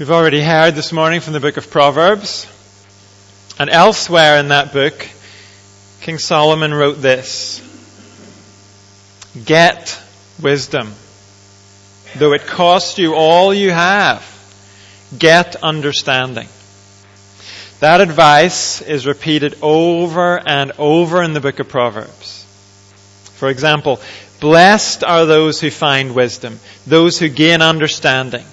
We've already heard this morning from the book of Proverbs. And elsewhere in that book, King Solomon wrote this Get wisdom. Though it cost you all you have, get understanding. That advice is repeated over and over in the book of Proverbs. For example, blessed are those who find wisdom, those who gain understanding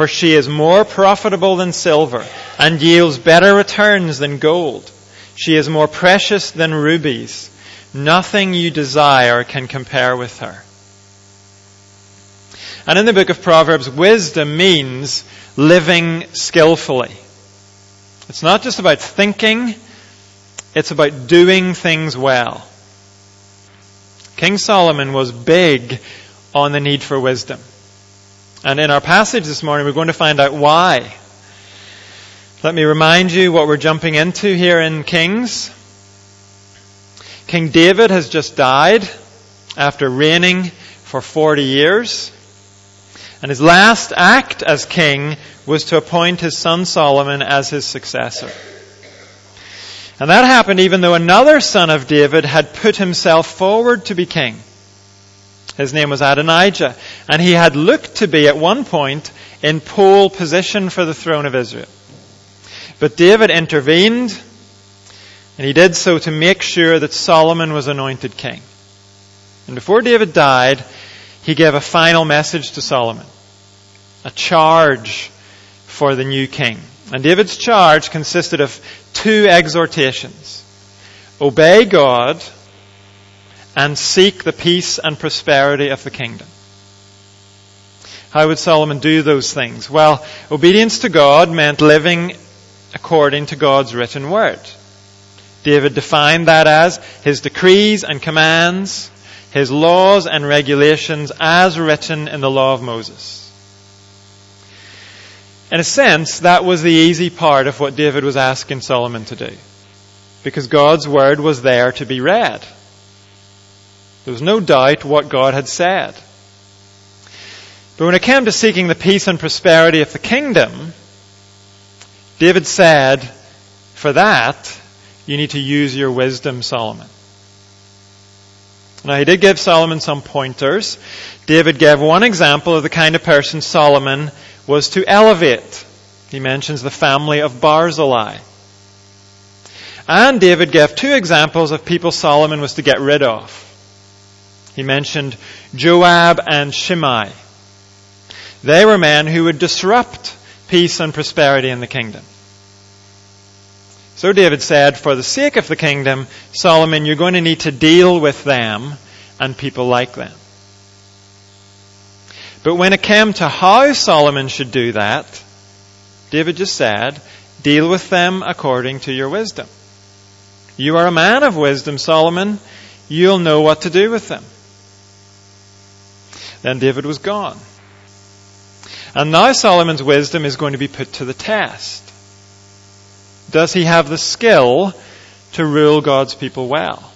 for she is more profitable than silver and yields better returns than gold. She is more precious than rubies. Nothing you desire can compare with her. And in the book of Proverbs, wisdom means living skillfully. It's not just about thinking, it's about doing things well. King Solomon was big on the need for wisdom. And in our passage this morning, we're going to find out why. Let me remind you what we're jumping into here in Kings. King David has just died after reigning for 40 years. And his last act as king was to appoint his son Solomon as his successor. And that happened even though another son of David had put himself forward to be king. His name was Adonijah. And he had looked to be at one point in pole position for the throne of Israel. But David intervened, and he did so to make sure that Solomon was anointed king. And before David died, he gave a final message to Solomon. A charge for the new king. And David's charge consisted of two exhortations. Obey God and seek the peace and prosperity of the kingdom. How would Solomon do those things? Well, obedience to God meant living according to God's written word. David defined that as his decrees and commands, his laws and regulations as written in the law of Moses. In a sense, that was the easy part of what David was asking Solomon to do. Because God's word was there to be read. There was no doubt what God had said. But when it came to seeking the peace and prosperity of the kingdom, David said, for that, you need to use your wisdom, Solomon. Now, he did give Solomon some pointers. David gave one example of the kind of person Solomon was to elevate. He mentions the family of Barzillai. And David gave two examples of people Solomon was to get rid of. He mentioned Joab and Shimei. They were men who would disrupt peace and prosperity in the kingdom. So David said, for the sake of the kingdom, Solomon, you're going to need to deal with them and people like them. But when it came to how Solomon should do that, David just said, deal with them according to your wisdom. You are a man of wisdom, Solomon. You'll know what to do with them. Then David was gone. And now Solomon's wisdom is going to be put to the test. Does he have the skill to rule God's people well?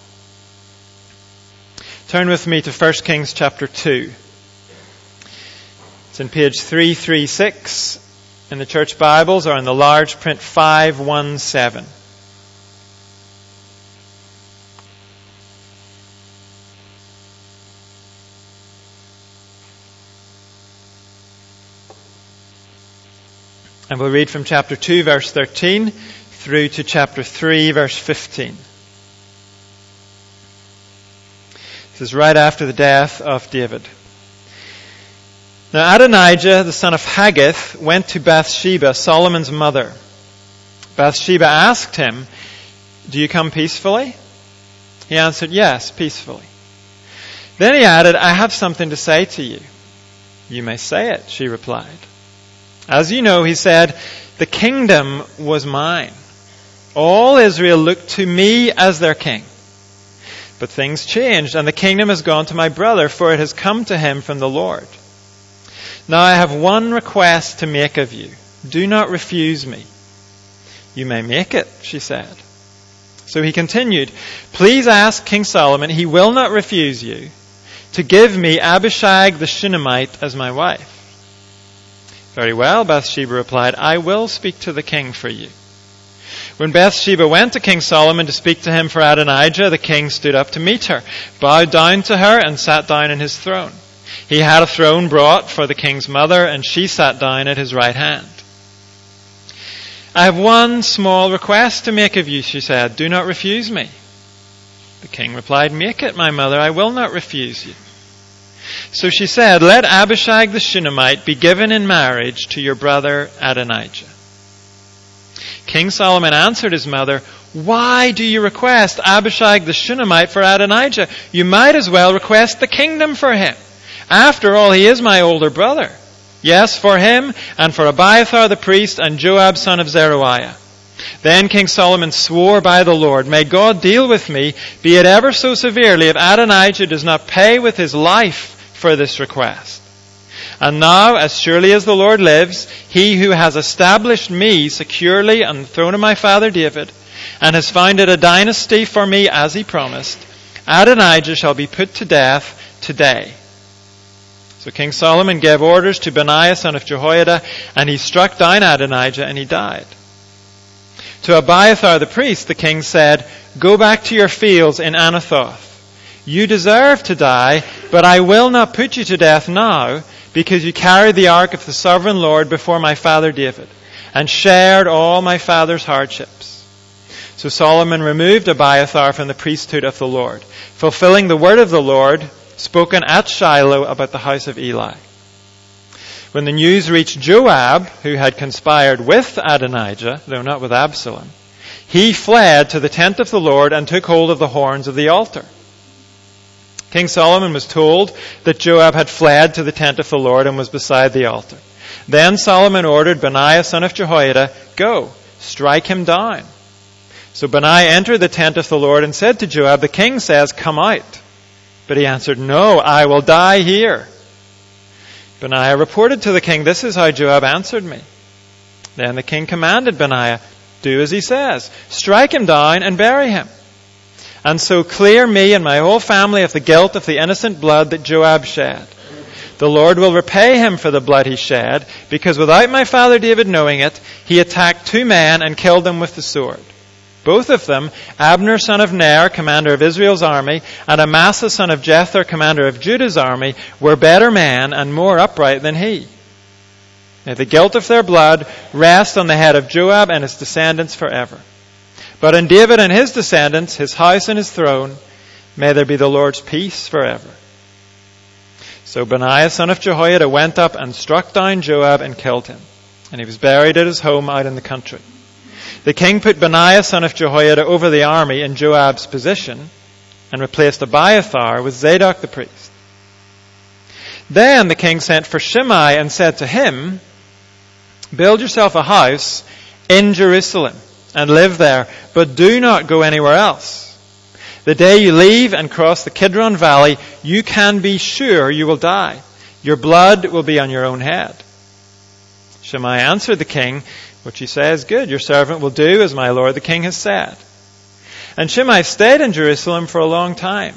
Turn with me to 1 Kings chapter 2. It's in page 336 in the church Bibles or in the large print 517. And we'll read from chapter 2, verse 13, through to chapter 3, verse 15. This is right after the death of David. Now Adonijah, the son of Haggith, went to Bathsheba, Solomon's mother. Bathsheba asked him, Do you come peacefully? He answered, Yes, peacefully. Then he added, I have something to say to you. You may say it, she replied. As you know, he said, the kingdom was mine. All Israel looked to me as their king. But things changed, and the kingdom has gone to my brother, for it has come to him from the Lord. Now I have one request to make of you. Do not refuse me. You may make it, she said. So he continued, Please ask King Solomon, he will not refuse you, to give me Abishag the Shunammite as my wife. Very well, Bathsheba replied, I will speak to the king for you. When Bathsheba went to King Solomon to speak to him for Adonijah, the king stood up to meet her, bowed down to her, and sat down in his throne. He had a throne brought for the king's mother, and she sat down at his right hand. I have one small request to make of you, she said. Do not refuse me. The king replied, Make it, my mother. I will not refuse you. So she said, Let Abishag the Shunammite be given in marriage to your brother Adonijah. King Solomon answered his mother, Why do you request Abishag the Shunammite for Adonijah? You might as well request the kingdom for him. After all, he is my older brother. Yes, for him and for Abiathar the priest and Joab son of Zeruiah. Then King Solomon swore by the Lord, May God deal with me, be it ever so severely, if Adonijah does not pay with his life for this request. And now, as surely as the Lord lives, he who has established me securely on the throne of my father David, and has founded a dynasty for me as he promised, Adonijah shall be put to death today. So King Solomon gave orders to Benaiah son of Jehoiada, and he struck down Adonijah, and he died. To Abiathar the priest, the king said, Go back to your fields in Anathoth. You deserve to die, but I will not put you to death now, because you carried the ark of the sovereign Lord before my father David, and shared all my father's hardships. So Solomon removed Abiathar from the priesthood of the Lord, fulfilling the word of the Lord spoken at Shiloh about the house of Eli. When the news reached Joab, who had conspired with Adonijah, though not with Absalom, he fled to the tent of the Lord and took hold of the horns of the altar. King Solomon was told that Joab had fled to the tent of the Lord and was beside the altar. Then Solomon ordered Benaiah son of Jehoiada, Go, strike him down. So Benaiah entered the tent of the Lord and said to Joab, The king says, Come out. But he answered, No, I will die here. Benaiah reported to the king, This is how Joab answered me. Then the king commanded Benaiah, Do as he says. Strike him down and bury him and so clear me and my whole family of the guilt of the innocent blood that Joab shed. The Lord will repay him for the blood he shed, because without my father David knowing it, he attacked two men and killed them with the sword. Both of them, Abner son of Ner, commander of Israel's army, and Amasa son of Jether, commander of Judah's army, were better men and more upright than he. May the guilt of their blood rest on the head of Joab and his descendants forever. But in David and his descendants, his house and his throne, may there be the Lord's peace forever. So Benaiah son of Jehoiada went up and struck down Joab and killed him. And he was buried at his home out in the country. The king put Benaiah son of Jehoiada over the army in Joab's position and replaced Abiathar with Zadok the priest. Then the king sent for Shimei and said to him, Build yourself a house in Jerusalem and live there, but do not go anywhere else. The day you leave and cross the Kidron Valley, you can be sure you will die. Your blood will be on your own head. Shimei answered the king, which he says, Good, your servant will do as my lord the king has said. And Shimei stayed in Jerusalem for a long time.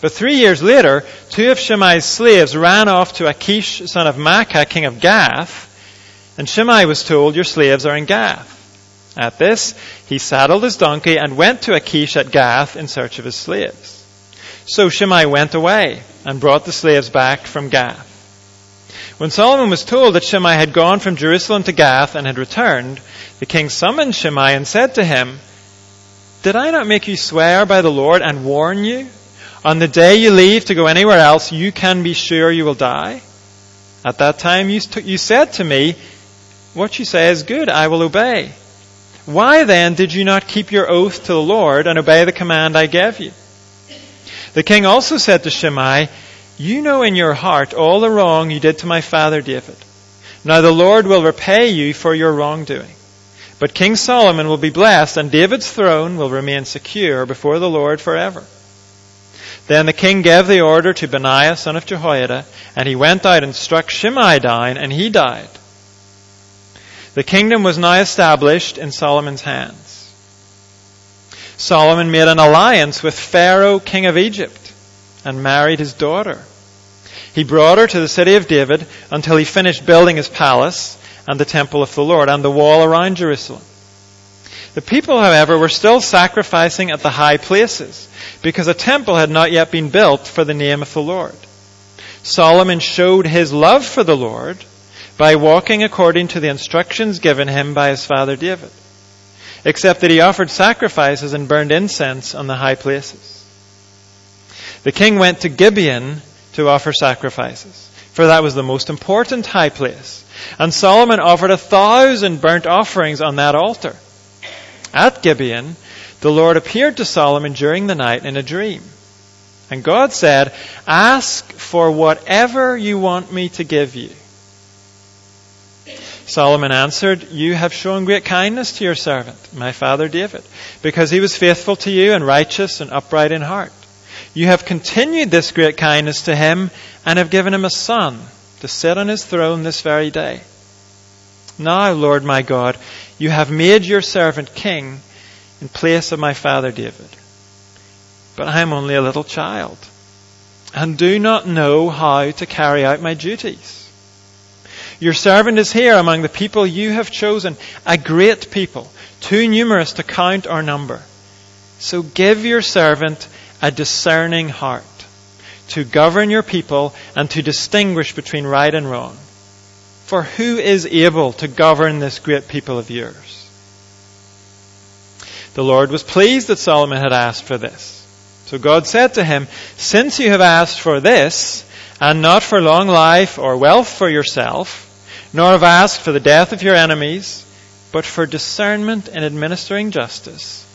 But three years later, two of Shimei's slaves ran off to Achish, son of Maachah, king of Gath, and Shimei was told, Your slaves are in Gath. At this, he saddled his donkey and went to Achish at Gath in search of his slaves. So Shimei went away and brought the slaves back from Gath. When Solomon was told that Shimei had gone from Jerusalem to Gath and had returned, the king summoned Shimei and said to him, Did I not make you swear by the Lord and warn you? On the day you leave to go anywhere else, you can be sure you will die. At that time you, you said to me, What you say is good, I will obey. Why then did you not keep your oath to the Lord and obey the command I gave you? The king also said to Shimei, You know in your heart all the wrong you did to my father David. Now the Lord will repay you for your wrongdoing. But King Solomon will be blessed, and David's throne will remain secure before the Lord forever. Then the king gave the order to Benaiah son of Jehoiada, and he went out and struck Shimei down, and he died. The kingdom was now established in Solomon's hands. Solomon made an alliance with Pharaoh, king of Egypt, and married his daughter. He brought her to the city of David until he finished building his palace and the temple of the Lord and the wall around Jerusalem. The people, however, were still sacrificing at the high places because a temple had not yet been built for the name of the Lord. Solomon showed his love for the Lord by walking according to the instructions given him by his father David, except that he offered sacrifices and burned incense on the high places. The king went to Gibeon to offer sacrifices, for that was the most important high place. And Solomon offered a thousand burnt offerings on that altar. At Gibeon, the Lord appeared to Solomon during the night in a dream. And God said, Ask for whatever you want me to give you. Solomon answered, You have shown great kindness to your servant, my father David, because he was faithful to you and righteous and upright in heart. You have continued this great kindness to him and have given him a son to sit on his throne this very day. Now, Lord my God, you have made your servant king in place of my father David. But I am only a little child and do not know how to carry out my duties. Your servant is here among the people you have chosen, a great people, too numerous to count or number. So give your servant a discerning heart to govern your people and to distinguish between right and wrong. For who is able to govern this great people of yours? The Lord was pleased that Solomon had asked for this. So God said to him, Since you have asked for this, and not for long life or wealth for yourself, nor have asked for the death of your enemies, but for discernment in administering justice,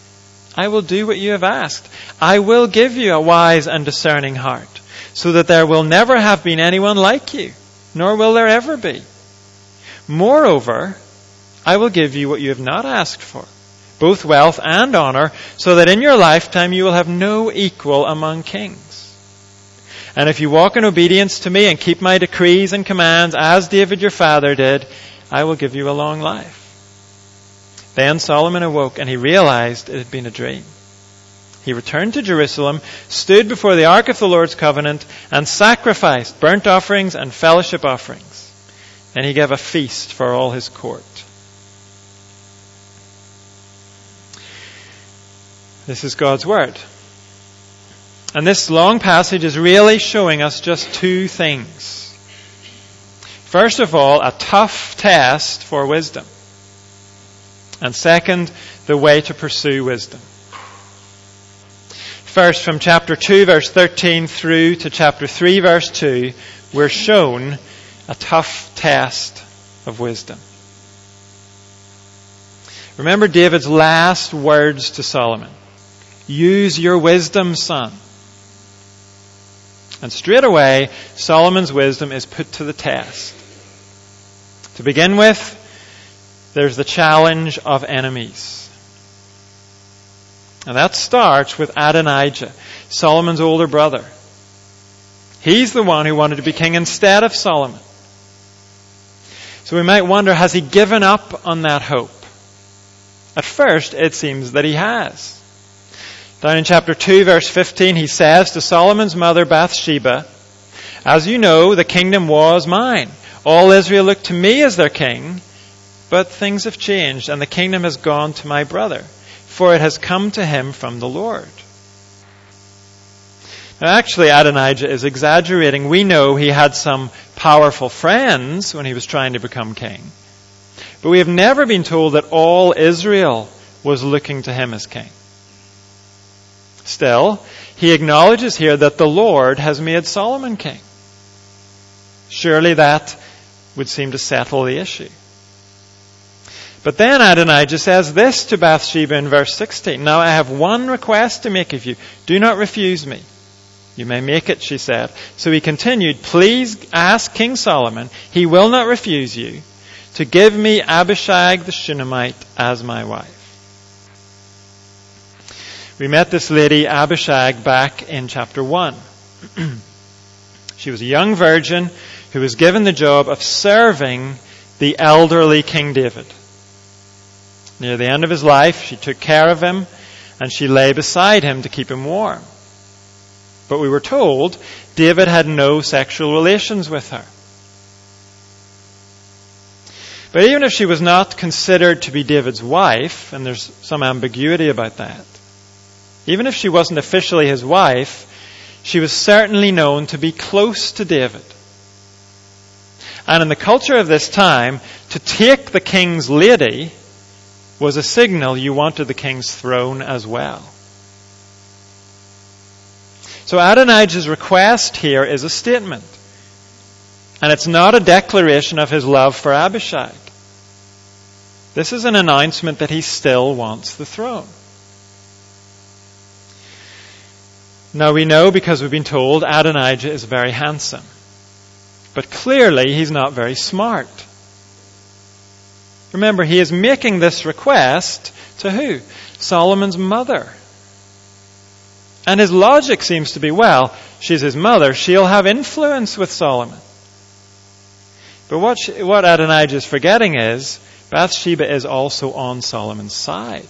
I will do what you have asked. I will give you a wise and discerning heart, so that there will never have been anyone like you, nor will there ever be. Moreover, I will give you what you have not asked for, both wealth and honor, so that in your lifetime you will have no equal among kings. And if you walk in obedience to me and keep my decrees and commands, as David your father did, I will give you a long life. Then Solomon awoke and he realized it had been a dream. He returned to Jerusalem, stood before the ark of the Lord's covenant, and sacrificed burnt offerings and fellowship offerings. And he gave a feast for all his court. This is God's word. And this long passage is really showing us just two things. First of all, a tough test for wisdom. And second, the way to pursue wisdom. First, from chapter 2, verse 13 through to chapter 3, verse 2, we're shown a tough test of wisdom. Remember David's last words to Solomon. Use your wisdom, son. And straight away, Solomon's wisdom is put to the test. To begin with, there's the challenge of enemies. And that starts with Adonijah, Solomon's older brother. He's the one who wanted to be king instead of Solomon. So we might wonder, has he given up on that hope? At first, it seems that he has. Down in chapter 2, verse 15, he says to Solomon's mother Bathsheba, As you know, the kingdom was mine. All Israel looked to me as their king, but things have changed, and the kingdom has gone to my brother, for it has come to him from the Lord. Now, actually, Adonijah is exaggerating. We know he had some powerful friends when he was trying to become king. But we have never been told that all Israel was looking to him as king. Still, he acknowledges here that the Lord has made Solomon king. Surely that would seem to settle the issue. But then Adonijah says this to Bathsheba in verse 16. Now I have one request to make of you. Do not refuse me. You may make it, she said. So he continued, Please ask King Solomon, he will not refuse you, to give me Abishag the Shunammite as my wife. We met this lady, Abishag, back in chapter 1. she was a young virgin who was given the job of serving the elderly King David. Near the end of his life, she took care of him and she lay beside him to keep him warm. But we were told David had no sexual relations with her. But even if she was not considered to be David's wife, and there's some ambiguity about that, even if she wasn't officially his wife, she was certainly known to be close to David. And in the culture of this time, to take the king's lady was a signal you wanted the king's throne as well. So Adonijah's request here is a statement. And it's not a declaration of his love for Abishag. This is an announcement that he still wants the throne. Now we know because we've been told Adonijah is very handsome. But clearly he's not very smart. Remember, he is making this request to who? Solomon's mother. And his logic seems to be, well, she's his mother, she'll have influence with Solomon. But what, she, what Adonijah is forgetting is, Bathsheba is also on Solomon's side.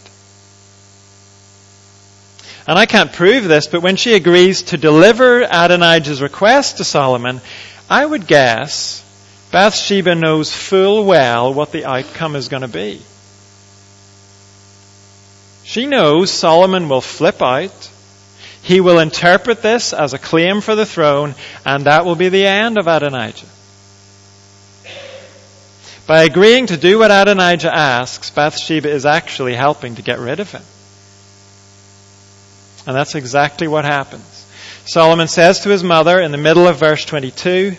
And I can't prove this, but when she agrees to deliver Adonijah's request to Solomon, I would guess Bathsheba knows full well what the outcome is going to be. She knows Solomon will flip out. He will interpret this as a claim for the throne, and that will be the end of Adonijah. By agreeing to do what Adonijah asks, Bathsheba is actually helping to get rid of him. And that's exactly what happens. Solomon says to his mother in the middle of verse 22,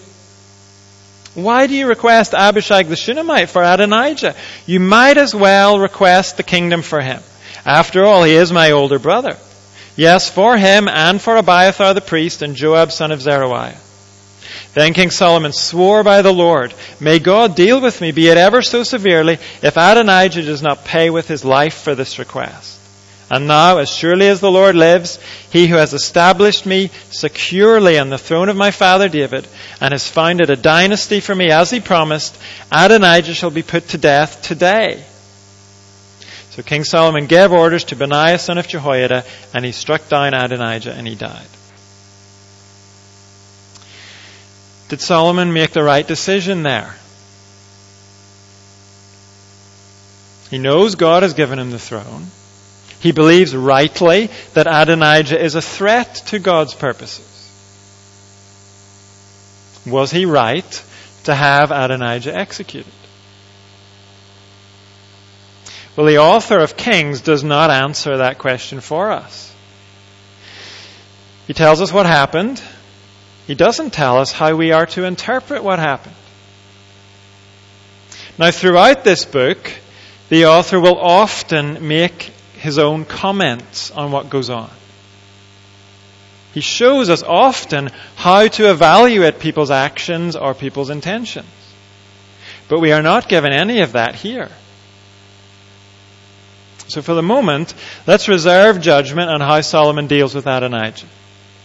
Why do you request Abishag the Shunammite for Adonijah? You might as well request the kingdom for him. After all, he is my older brother. Yes, for him and for Abiathar the priest and Joab son of Zeruiah. Then King Solomon swore by the Lord, May God deal with me, be it ever so severely, if Adonijah does not pay with his life for this request. And now, as surely as the Lord lives, he who has established me securely on the throne of my father David, and has founded a dynasty for me as he promised, Adonijah shall be put to death today. So King Solomon gave orders to Benaiah son of Jehoiada, and he struck down Adonijah, and he died. Did Solomon make the right decision there? He knows God has given him the throne. He believes rightly that Adonijah is a threat to God's purposes. Was he right to have Adonijah executed? Well, the author of Kings does not answer that question for us. He tells us what happened. He doesn't tell us how we are to interpret what happened. Now, throughout this book, the author will often make his own comments on what goes on. He shows us often how to evaluate people's actions or people's intentions. But we are not given any of that here. So for the moment, let's reserve judgment on how Solomon deals with Adonijah.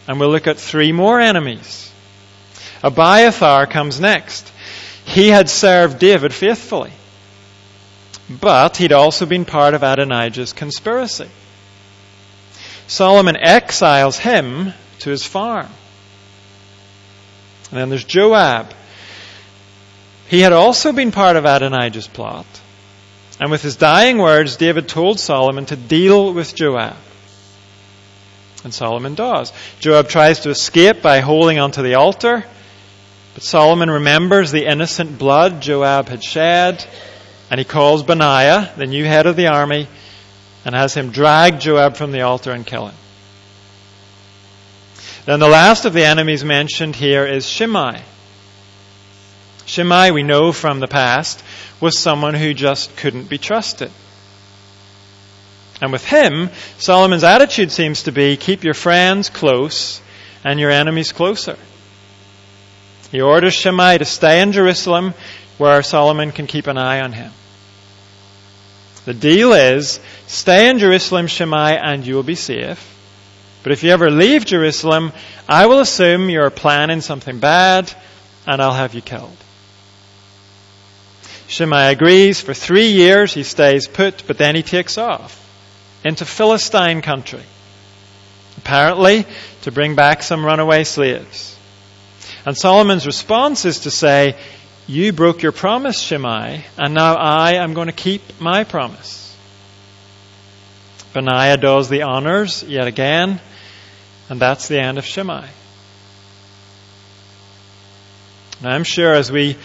And we'll look at three more enemies. Abiathar comes next. He had served David faithfully. But he'd also been part of Adonijah's conspiracy. Solomon exiles him to his farm. And then there's Joab. He had also been part of Adonijah's plot. And with his dying words, David told Solomon to deal with Joab. And Solomon does. Joab tries to escape by holding onto the altar. But Solomon remembers the innocent blood Joab had shed and he calls Benaiah, the new head of the army, and has him drag Joab from the altar and kill him. Then the last of the enemies mentioned here is Shimei. Shimei, we know from the past, was someone who just couldn't be trusted. And with him, Solomon's attitude seems to be keep your friends close and your enemies closer. He orders Shimei to stay in Jerusalem where Solomon can keep an eye on him. The deal is stay in Jerusalem, Shimei, and you will be safe. But if you ever leave Jerusalem, I will assume you're planning something bad and I'll have you killed. Shimei agrees. For three years he stays put, but then he takes off into Philistine country. Apparently to bring back some runaway slaves. And Solomon's response is to say, You broke your promise, Shimei, and now I am going to keep my promise. Benaiah does the honors yet again, and that's the end of Shimei. Now, I'm sure as we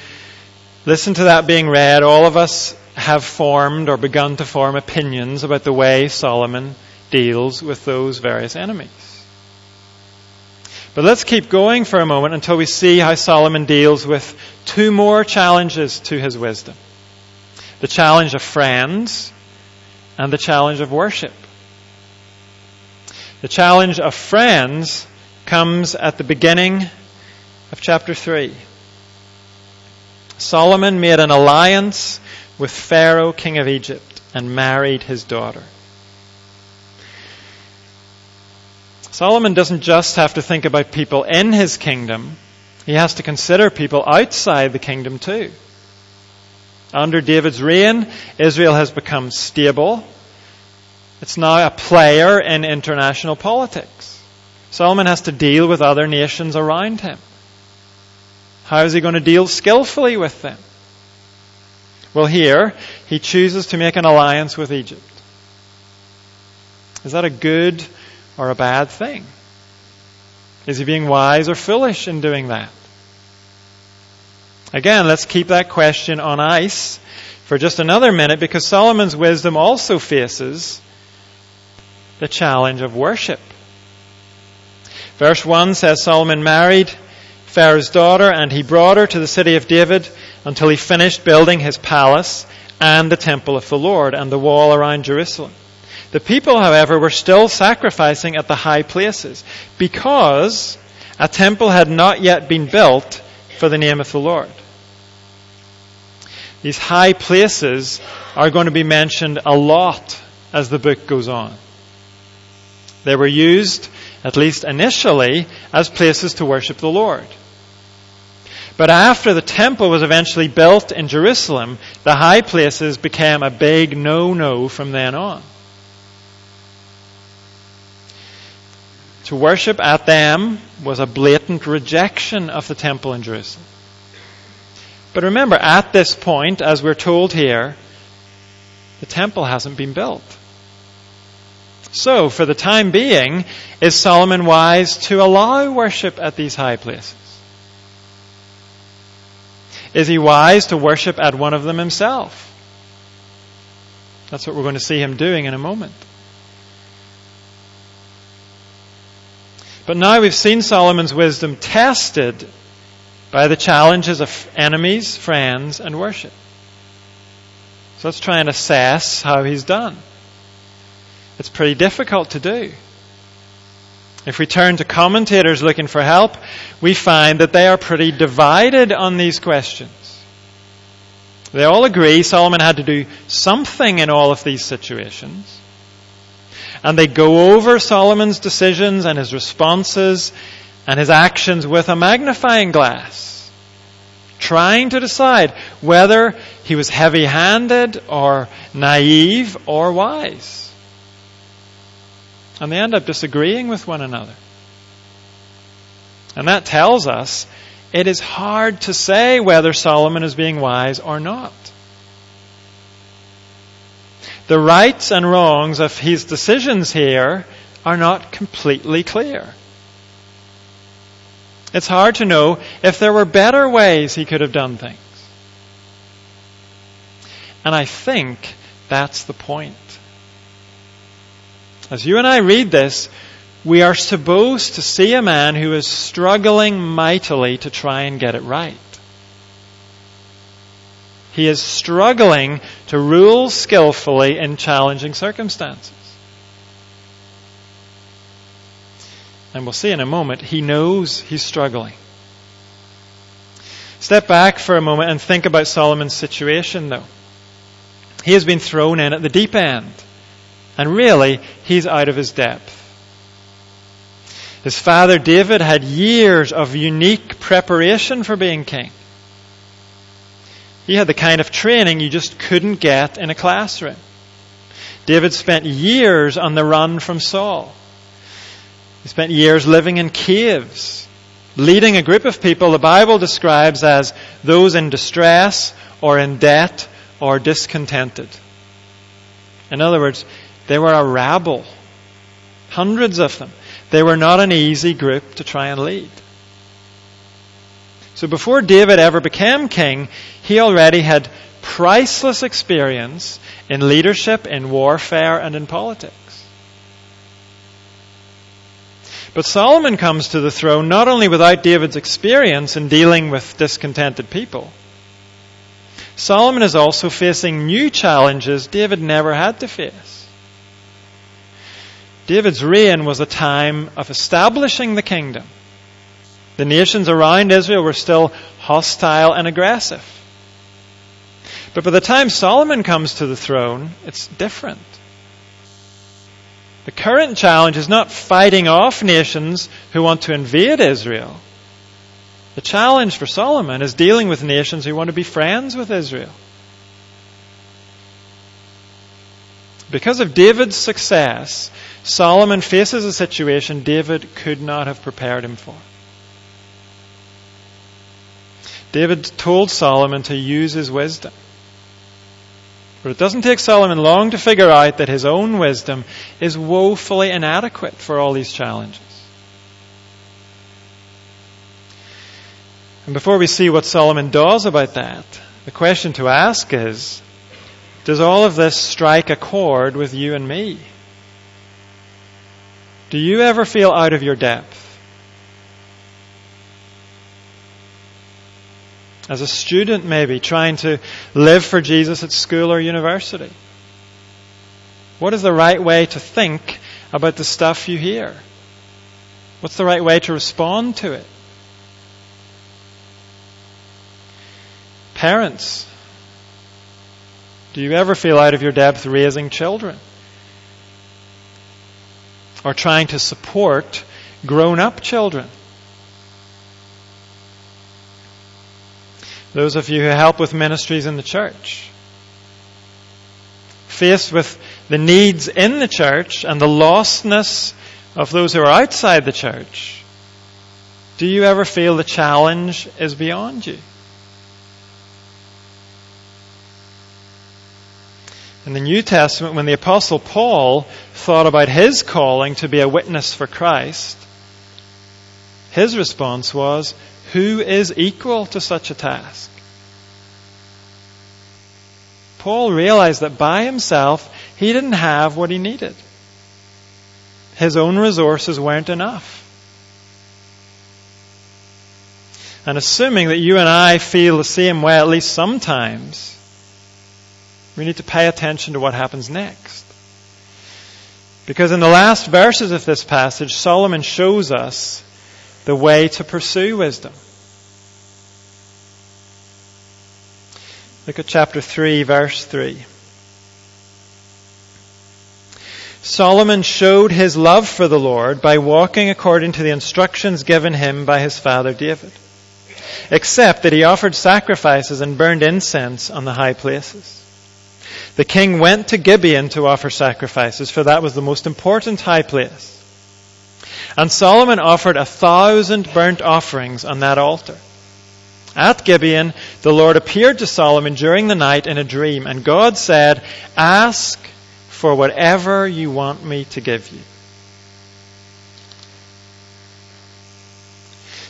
listen to that being read, all of us have formed or begun to form opinions about the way Solomon deals with those various enemies. But let's keep going for a moment until we see how Solomon deals with two more challenges to his wisdom the challenge of friends and the challenge of worship. The challenge of friends comes at the beginning of chapter 3. Solomon made an alliance with Pharaoh, king of Egypt, and married his daughter. Solomon doesn't just have to think about people in his kingdom, he has to consider people outside the kingdom too. Under David's reign, Israel has become stable. It's now a player in international politics. Solomon has to deal with other nations around him. How is he going to deal skillfully with them? Well, here, he chooses to make an alliance with Egypt. Is that a good or a bad thing? Is he being wise or foolish in doing that? Again, let's keep that question on ice for just another minute because Solomon's wisdom also faces the challenge of worship. Verse 1 says Solomon married Pharaoh's daughter and he brought her to the city of David until he finished building his palace and the temple of the Lord and the wall around Jerusalem. The people, however, were still sacrificing at the high places because a temple had not yet been built for the name of the Lord. These high places are going to be mentioned a lot as the book goes on. They were used, at least initially, as places to worship the Lord. But after the temple was eventually built in Jerusalem, the high places became a big no-no from then on. To worship at them was a blatant rejection of the temple in Jerusalem. But remember, at this point, as we're told here, the temple hasn't been built. So, for the time being, is Solomon wise to allow worship at these high places? Is he wise to worship at one of them himself? That's what we're going to see him doing in a moment. But now we've seen Solomon's wisdom tested by the challenges of enemies, friends, and worship. So let's try and assess how he's done. It's pretty difficult to do. If we turn to commentators looking for help, we find that they are pretty divided on these questions. They all agree Solomon had to do something in all of these situations and they go over Solomon's decisions and his responses and his actions with a magnifying glass, trying to decide whether he was heavy handed or naive or wise. And they end up disagreeing with one another. And that tells us it is hard to say whether Solomon is being wise or not the rights and wrongs of his decisions here are not completely clear. It's hard to know if there were better ways he could have done things. And I think that's the point. As you and I read this, we are supposed to see a man who is struggling mightily to try and get it right. He is struggling to rule skillfully in challenging circumstances. And we'll see in a moment, he knows he's struggling. Step back for a moment and think about Solomon's situation, though. He has been thrown in at the deep end. And really, he's out of his depth. His father David had years of unique preparation for being king. He had the kind of training you just couldn't get in a classroom. David spent years on the run from Saul. He spent years living in caves. leading a group of people the Bible describes as those in distress or in debt or discontented. In other words, they were a rabble. Hundreds of them. They were not an easy group to try and lead. So before David ever became king, he already had priceless experience in leadership, in warfare, and in politics. But Solomon comes to the throne not only without David's experience in dealing with discontented people, Solomon is also facing new challenges David never had to face. David's reign was a time of establishing the kingdom. The nations around Israel were still hostile and aggressive. But by the time Solomon comes to the throne, it's different. The current challenge is not fighting off nations who want to invade Israel. The challenge for Solomon is dealing with nations who want to be friends with Israel. Because of David's success, Solomon faces a situation David could not have prepared him for. David told Solomon to use his wisdom. But it doesn't take Solomon long to figure out that his own wisdom is woefully inadequate for all these challenges. And before we see what Solomon does about that, the question to ask is, does all of this strike a chord with you and me? Do you ever feel out of your depth? As a student, maybe, trying to live for Jesus at school or university. What is the right way to think about the stuff you hear? What's the right way to respond to it? Parents, do you ever feel out of your depth raising children? Or trying to support grown up children? Those of you who help with ministries in the church. Faced with the needs in the church and the lostness of those who are outside the church, do you ever feel the challenge is beyond you? In the New Testament, when the Apostle Paul thought about his calling to be a witness for Christ, his response was, who is equal to such a task? Paul realized that by himself, he didn't have what he needed. His own resources weren't enough. And assuming that you and I feel the same way at least sometimes, we need to pay attention to what happens next. Because in the last verses of this passage, Solomon shows us the way to pursue wisdom. Look at chapter 3, verse 3. Solomon showed his love for the Lord by walking according to the instructions given him by his father David, except that he offered sacrifices and burned incense on the high places. The king went to Gibeon to offer sacrifices, for that was the most important high place. And Solomon offered a thousand burnt offerings on that altar. At Gibeon, the Lord appeared to Solomon during the night in a dream, and God said, Ask for whatever you want me to give you.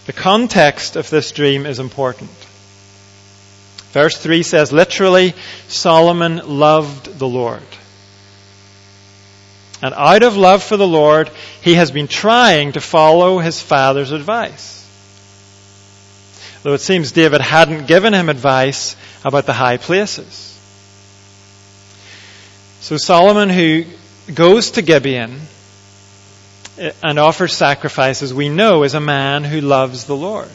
The context of this dream is important. Verse 3 says literally, Solomon loved the Lord. And out of love for the Lord, he has been trying to follow his father's advice. Though it seems David hadn't given him advice about the high places. So Solomon, who goes to Gibeon eh, and offers sacrifices, we know is a man who loves the Lord.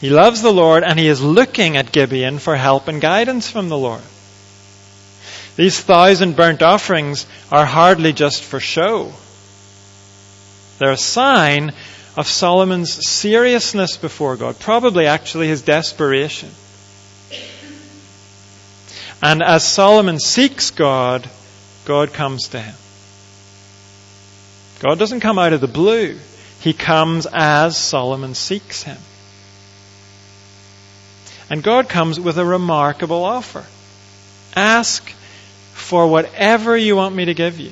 He loves the Lord and he is looking at Gibeon for help and guidance from the Lord. These thousand burnt offerings are hardly just for show. They're a sign of Solomon's seriousness before God, probably actually his desperation. And as Solomon seeks God, God comes to him. God doesn't come out of the blue. He comes as Solomon seeks him. And God comes with a remarkable offer. Ask for whatever you want me to give you.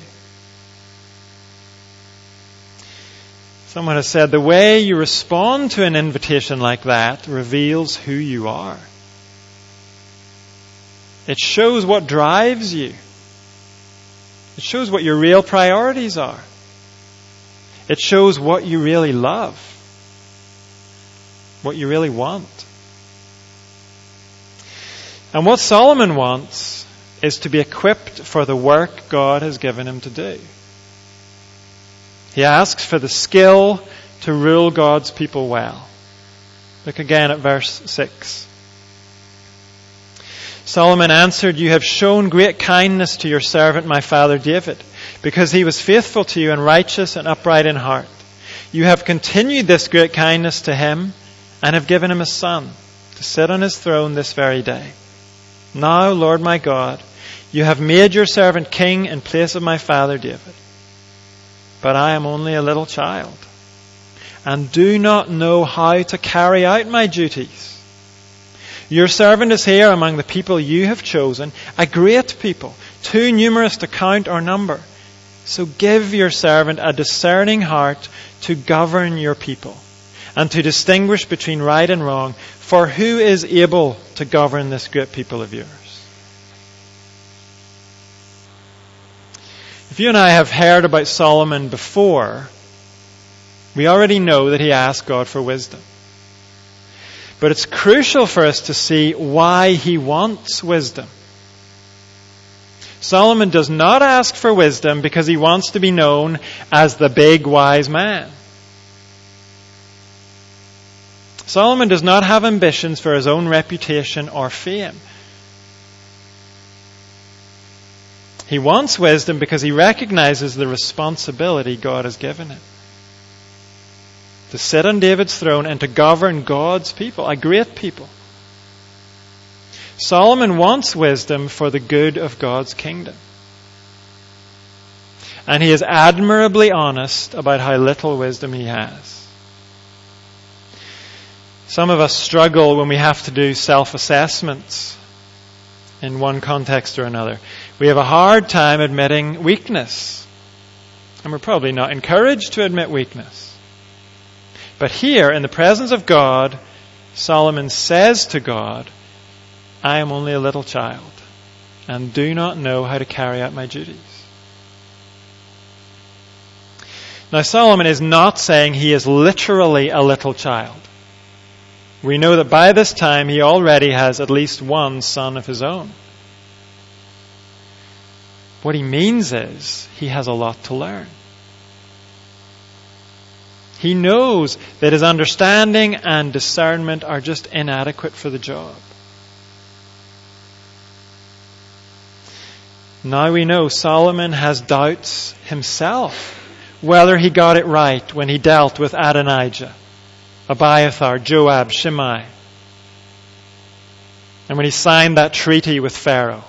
Someone has said the way you respond to an invitation like that reveals who you are. It shows what drives you. It shows what your real priorities are. It shows what you really love, what you really want. And what Solomon wants is to be equipped for the work God has given him to do. He asks for the skill to rule God's people well. Look again at verse 6. Solomon answered, You have shown great kindness to your servant, my father David, because he was faithful to you and righteous and upright in heart. You have continued this great kindness to him and have given him a son to sit on his throne this very day. Now, Lord my God, you have made your servant king in place of my father David but I am only a little child and do not know how to carry out my duties. Your servant is here among the people you have chosen, a great people, too numerous to count or number. So give your servant a discerning heart to govern your people and to distinguish between right and wrong, for who is able to govern this great people of yours? If you and I have heard about Solomon before, we already know that he asked God for wisdom. But it's crucial for us to see why he wants wisdom. Solomon does not ask for wisdom because he wants to be known as the big wise man. Solomon does not have ambitions for his own reputation or fame. He wants wisdom because he recognizes the responsibility God has given him. To sit on David's throne and to govern God's people, a great people. Solomon wants wisdom for the good of God's kingdom. And he is admirably honest about how little wisdom he has. Some of us struggle when we have to do self assessments in one context or another. We have a hard time admitting weakness. And we're probably not encouraged to admit weakness. But here, in the presence of God, Solomon says to God, I am only a little child and do not know how to carry out my duties. Now, Solomon is not saying he is literally a little child. We know that by this time he already has at least one son of his own. What he means is he has a lot to learn. He knows that his understanding and discernment are just inadequate for the job. Now we know Solomon has doubts himself whether he got it right when he dealt with Adonijah. Abiathar, Joab, Shimei. And when he signed that treaty with Pharaoh,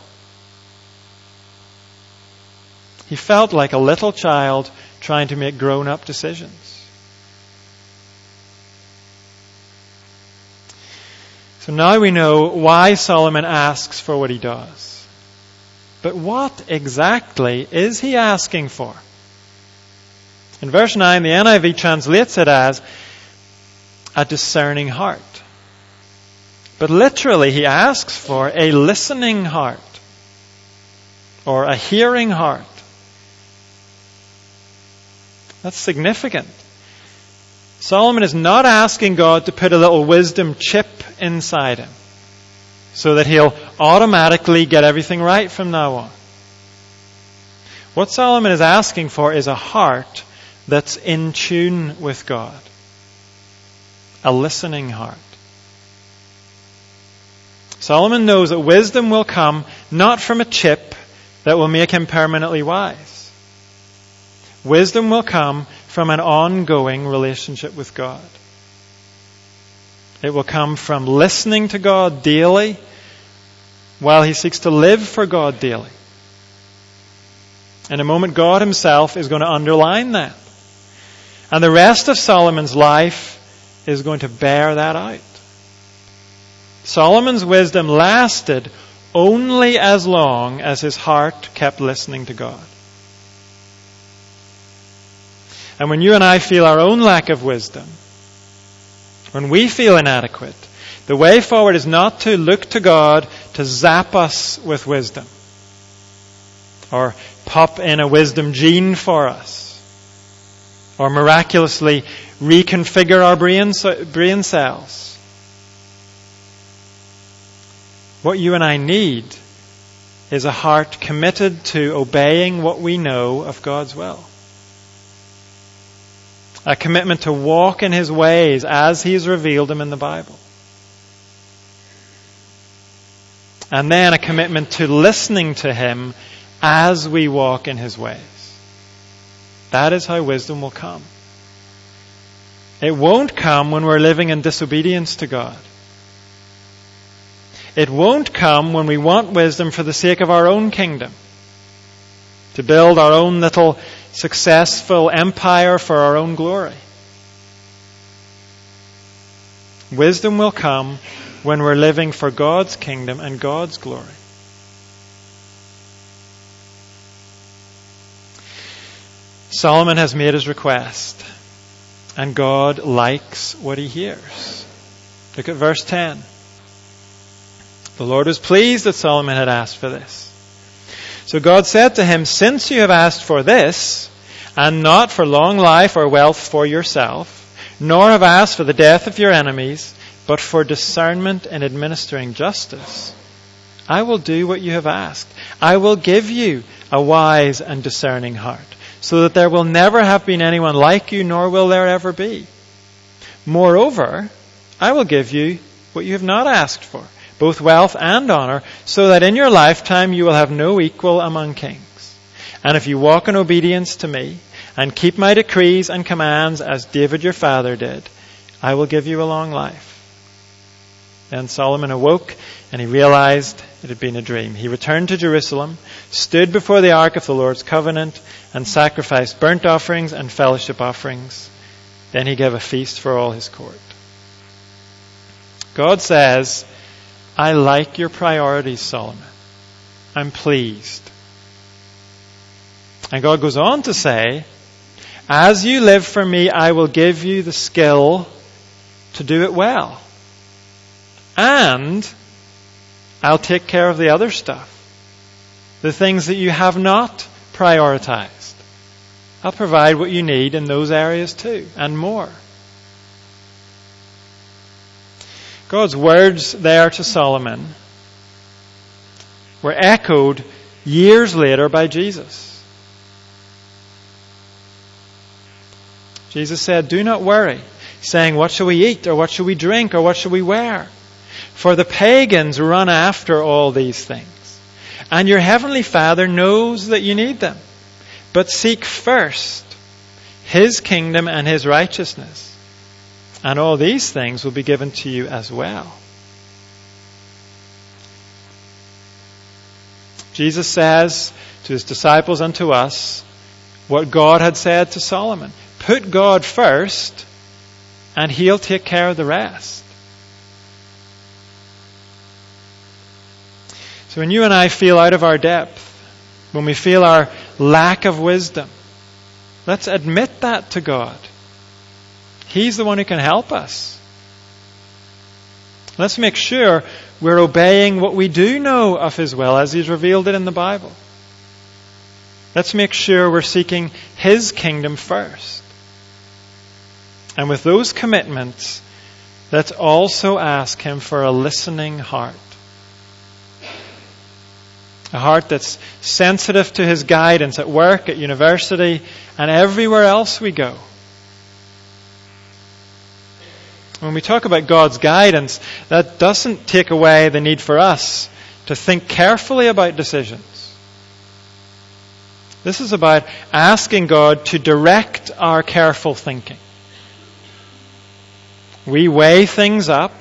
he felt like a little child trying to make grown up decisions. So now we know why Solomon asks for what he does. But what exactly is he asking for? In verse 9, the NIV translates it as a discerning heart. But literally, he asks for a listening heart or a hearing heart. That's significant. Solomon is not asking God to put a little wisdom chip inside him so that he'll automatically get everything right from now on. What Solomon is asking for is a heart that's in tune with God a listening heart. Solomon knows that wisdom will come not from a chip that will make him permanently wise. Wisdom will come from an ongoing relationship with God. It will come from listening to God daily while he seeks to live for God daily. In a moment, God himself is going to underline that. And the rest of Solomon's life is going to bear that out. Solomon's wisdom lasted only as long as his heart kept listening to God. And when you and I feel our own lack of wisdom, when we feel inadequate, the way forward is not to look to God to zap us with wisdom or pop in a wisdom gene for us or miraculously reconfigure our brain, brain cells. What you and I need is a heart committed to obeying what we know of God's will. A commitment to walk in His ways as He's revealed them in the Bible. And then a commitment to listening to Him as we walk in His ways. That is how wisdom will come. It won't come when we're living in disobedience to God. It won't come when we want wisdom for the sake of our own kingdom. To build our own little successful empire for our own glory. Wisdom will come when we're living for God's kingdom and God's glory. Solomon has made his request, and God likes what he hears. Look at verse 10. The Lord was pleased that Solomon had asked for this. So God said to him, Since you have asked for this, and not for long life or wealth for yourself, nor have asked for the death of your enemies, but for discernment in administering justice, I will do what you have asked. I will give you a wise and discerning heart so that there will never have been anyone like you, nor will there ever be. Moreover, I will give you what you have not asked for, both wealth and honor, so that in your lifetime you will have no equal among kings. And if you walk in obedience to me, and keep my decrees and commands as David your father did, I will give you a long life. Then Solomon awoke and he realized it had been a dream. He returned to Jerusalem, stood before the ark of the Lord's covenant, and sacrificed burnt offerings and fellowship offerings. Then he gave a feast for all his court. God says, I like your priorities, Solomon. I'm pleased. And God goes on to say, As you live for me, I will give you the skill to do it well. And I'll take care of the other stuff. The things that you have not prioritized. I'll provide what you need in those areas too, and more. God's words there to Solomon were echoed years later by Jesus. Jesus said, Do not worry, saying, What shall we eat, or what shall we drink, or what shall we wear? For the pagans run after all these things. And your heavenly Father knows that you need them. But seek first His kingdom and His righteousness. And all these things will be given to you as well. Jesus says to his disciples and to us what God had said to Solomon. Put God first, and he'll take care of the rest. So when you and I feel out of our depth, when we feel our lack of wisdom, let's admit that to God. He's the one who can help us. Let's make sure we're obeying what we do know of His will as He's revealed it in the Bible. Let's make sure we're seeking His kingdom first. And with those commitments, let's also ask Him for a listening heart. A heart that's sensitive to His guidance at work, at university, and everywhere else we go. When we talk about God's guidance, that doesn't take away the need for us to think carefully about decisions. This is about asking God to direct our careful thinking. We weigh things up,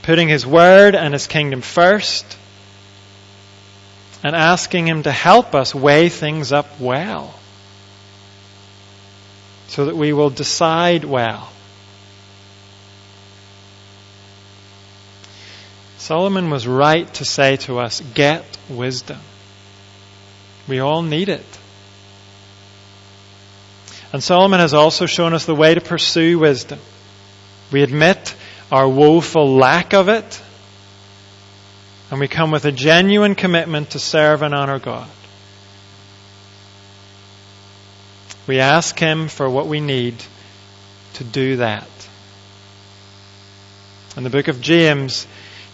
putting His Word and His kingdom first, and asking Him to help us weigh things up well. so that we will decide well. Solomon was right to say to us, get wisdom. We all need it. And Solomon has also shown us the way to pursue wisdom. We admit our woeful lack of it, and we come with a genuine commitment to serve and honor God. We ask Him for what we need to do that. And the book of James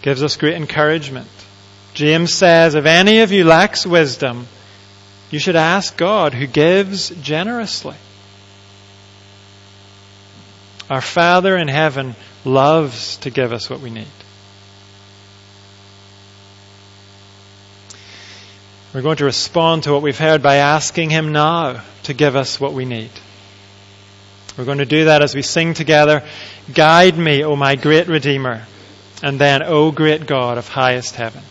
gives us great encouragement. James says, if any of you lacks wisdom, you should ask God who gives generously. Our Father in heaven loves to give us what we need. We're going to respond to what we've heard by asking Him now to give us what we need. We're going to do that as we sing together, Guide me, O my great Redeemer, and then, O great God of highest heaven.